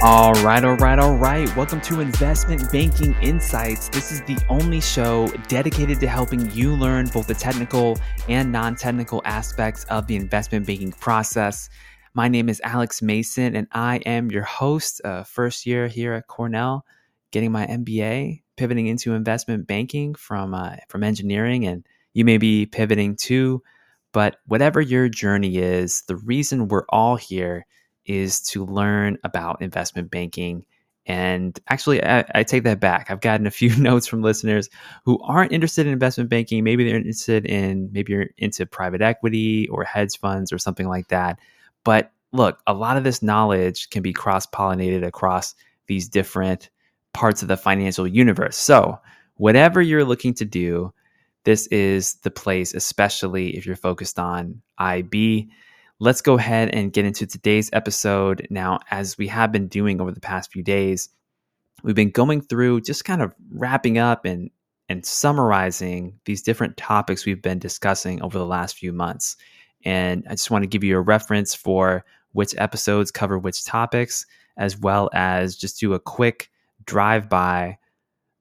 All right, all right, all right. Welcome to Investment Banking Insights. This is the only show dedicated to helping you learn both the technical and non technical aspects of the investment banking process. My name is Alex Mason, and I am your host, uh, first year here at Cornell, getting my MBA, pivoting into investment banking from, uh, from engineering. And you may be pivoting too, but whatever your journey is, the reason we're all here is to learn about investment banking. And actually, I, I, take that back. I've gotten a few notes from listeners who aren't interested in investment banking. Maybe they're interested in, maybe you're into private equity or hedge funds or something like that. But look, a lot of this knowledge can be cross pollinated across these different parts of the financial universe. So, whatever you're looking to do, this is the place, especially if you're focused on IB let's go ahead and get into today's episode. Now, as we have been doing over the past few days, we've been going through just kind of wrapping up and and summarizing these different topics we've been discussing over the last few months. And I just want to give you a reference for which episodes cover which topics, as well as just do a quick drive by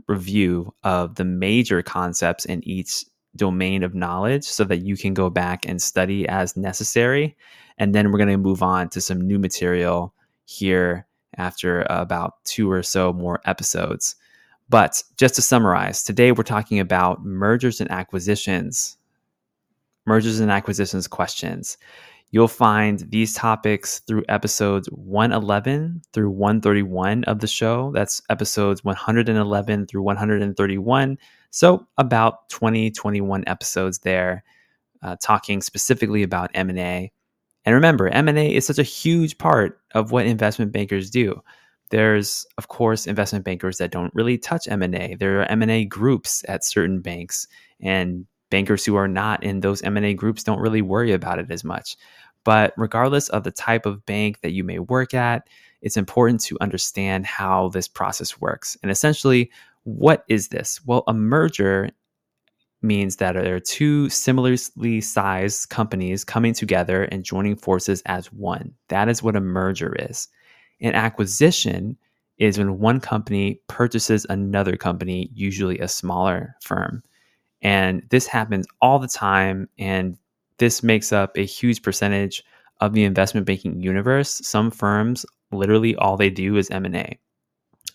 review of the major concepts in each domain of knowledge so that you can go back and study as necessary. And then we're going to move on to some new material here after about two or so more episodes. But just to summarize, today we're talking about mergers and acquisitions. Mergers and acquisitions questions. You'll find these topics through episodes 111 through 131 of the show. That's episodes 111 through 131 so about 20, 21 episodes there, uh, talking specifically about M&A. And remember, M&A is such a huge part of what investment bankers do. There's, of course, investment bankers that don't really touch M&A. There are M&A groups at certain banks, and bankers who are not in those M&A groups don't really worry about it as much. But regardless of the type of bank that you may work at, it's important to understand how this process works. And essentially, what is this? Well, a merger means that there are two similarly sized companies coming together and joining forces as one. That is what a merger is. An acquisition is when one company purchases another company, usually a smaller firm. And this happens all the time. And this makes up a huge percentage of the investment banking universe. Some firms, literally all they do is M&A.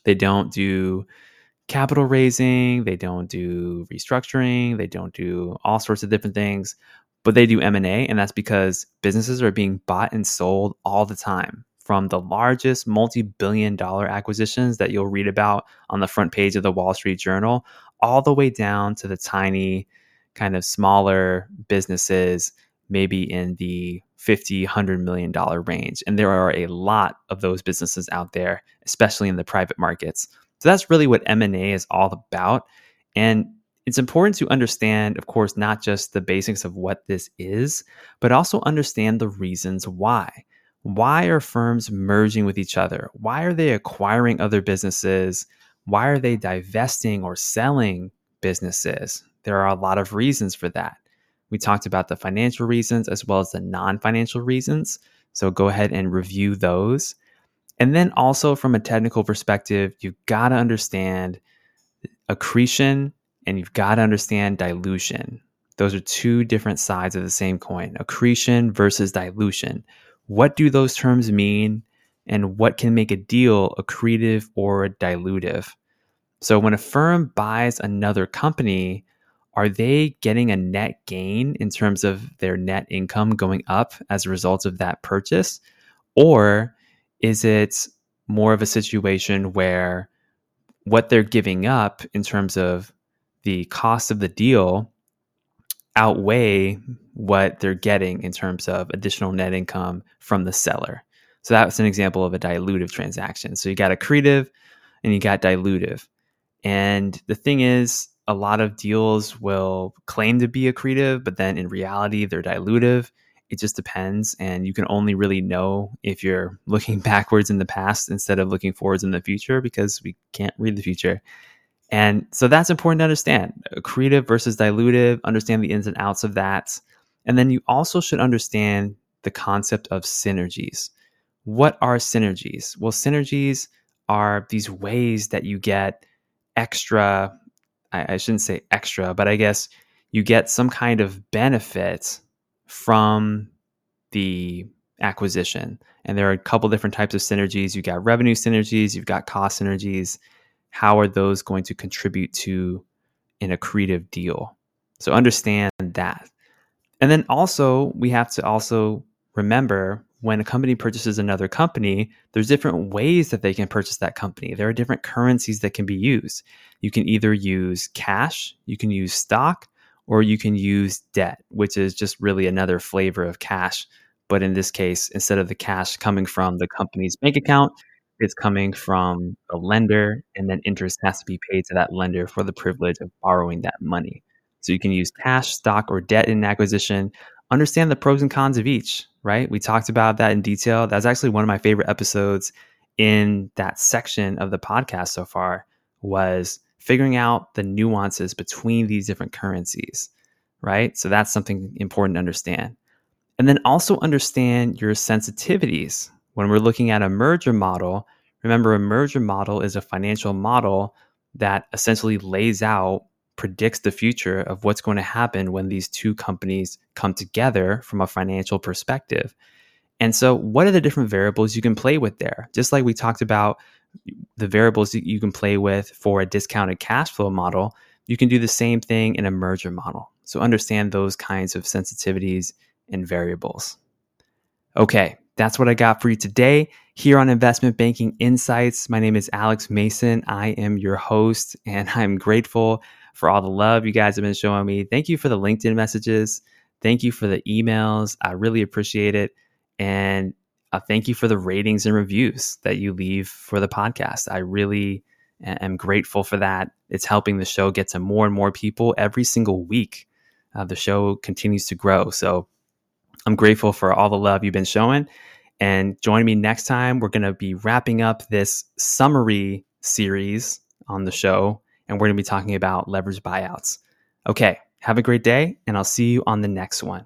They don't do capital raising, they don't do restructuring, they don't do all sorts of different things, but they do M&A and that's because businesses are being bought and sold all the time from the largest multi-billion dollar acquisitions that you'll read about on the front page of the Wall Street Journal all the way down to the tiny kind of smaller businesses maybe in the 50 100 million dollar range and there are a lot of those businesses out there especially in the private markets so that's really what M&A is all about. And it's important to understand, of course, not just the basics of what this is, but also understand the reasons why. Why are firms merging with each other? Why are they acquiring other businesses? Why are they divesting or selling businesses? There are a lot of reasons for that. We talked about the financial reasons as well as the non financial reasons. So go ahead and review those. And then also from a technical perspective, you've got to understand accretion and you've got to understand dilution. Those are two different sides of the same coin accretion versus dilution. What do those terms mean? And what can make a deal accretive or dilutive? So, when a firm buys another company, are they getting a net gain in terms of their net income going up as a result of that purchase? Or is it more of a situation where what they're giving up in terms of the cost of the deal outweigh what they're getting in terms of additional net income from the seller? So that's an example of a dilutive transaction. So you got accretive and you got dilutive. And the thing is, a lot of deals will claim to be accretive, but then in reality, they're dilutive it just depends and you can only really know if you're looking backwards in the past instead of looking forwards in the future because we can't read the future and so that's important to understand accretive versus dilutive understand the ins and outs of that and then you also should understand the concept of synergies what are synergies? Well, synergies are these ways that you get extra, I, I shouldn't say extra, but I guess you get some kind of benefit from the acquisition. And there are a couple different types of synergies. You've got revenue synergies, you've got cost synergies. How are those going to contribute to an accretive deal? So understand that. And then also, we have to also remember when a company purchases another company, there's different ways that they can purchase that company. There are different currencies that can be used. You can either use cash, you can use stock, or you can use debt, which is just really another flavor of cash. But in this case, instead of the cash coming from the company's bank account, it's coming from a lender, and then interest has to be paid to that lender for the privilege of borrowing that money. So you can use cash, stock, or debt in an acquisition. Understand the pros and cons of each, right? We talked about that in detail. That's actually one of my favorite episodes in that section of the podcast so far was figuring out the nuances between these different currencies, right? So that's something important to understand. And then also understand your sensitivities. When we're looking at a merger model, remember a merger model is a financial model that essentially lays out predicts the future of what's going to happen when these two companies come together from a financial perspective. And so, what are the different variables you can play with there? Just like we talked about the variables that you can play with for a discounted cash flow model, you can do the same thing in a merger model. So, understand those kinds of sensitivities and variables. Okay, that's what I got for you today here on Investment Banking Insights. My name is Alex Mason. I am your host, and I'm grateful for all the love you guys have been showing me. Thank you for the LinkedIn messages. Thank you for the emails. I really appreciate it. And uh, thank you for the ratings and reviews that you leave for the podcast. I really am grateful for that. It's helping the show get to more and more people every single week. Uh, the show continues to grow. So I'm grateful for all the love you've been showing. And join me next time. We're going to be wrapping up this summary series on the show and we're going to be talking about leverage buyouts. Okay, have a great day, and I'll see you on the next one.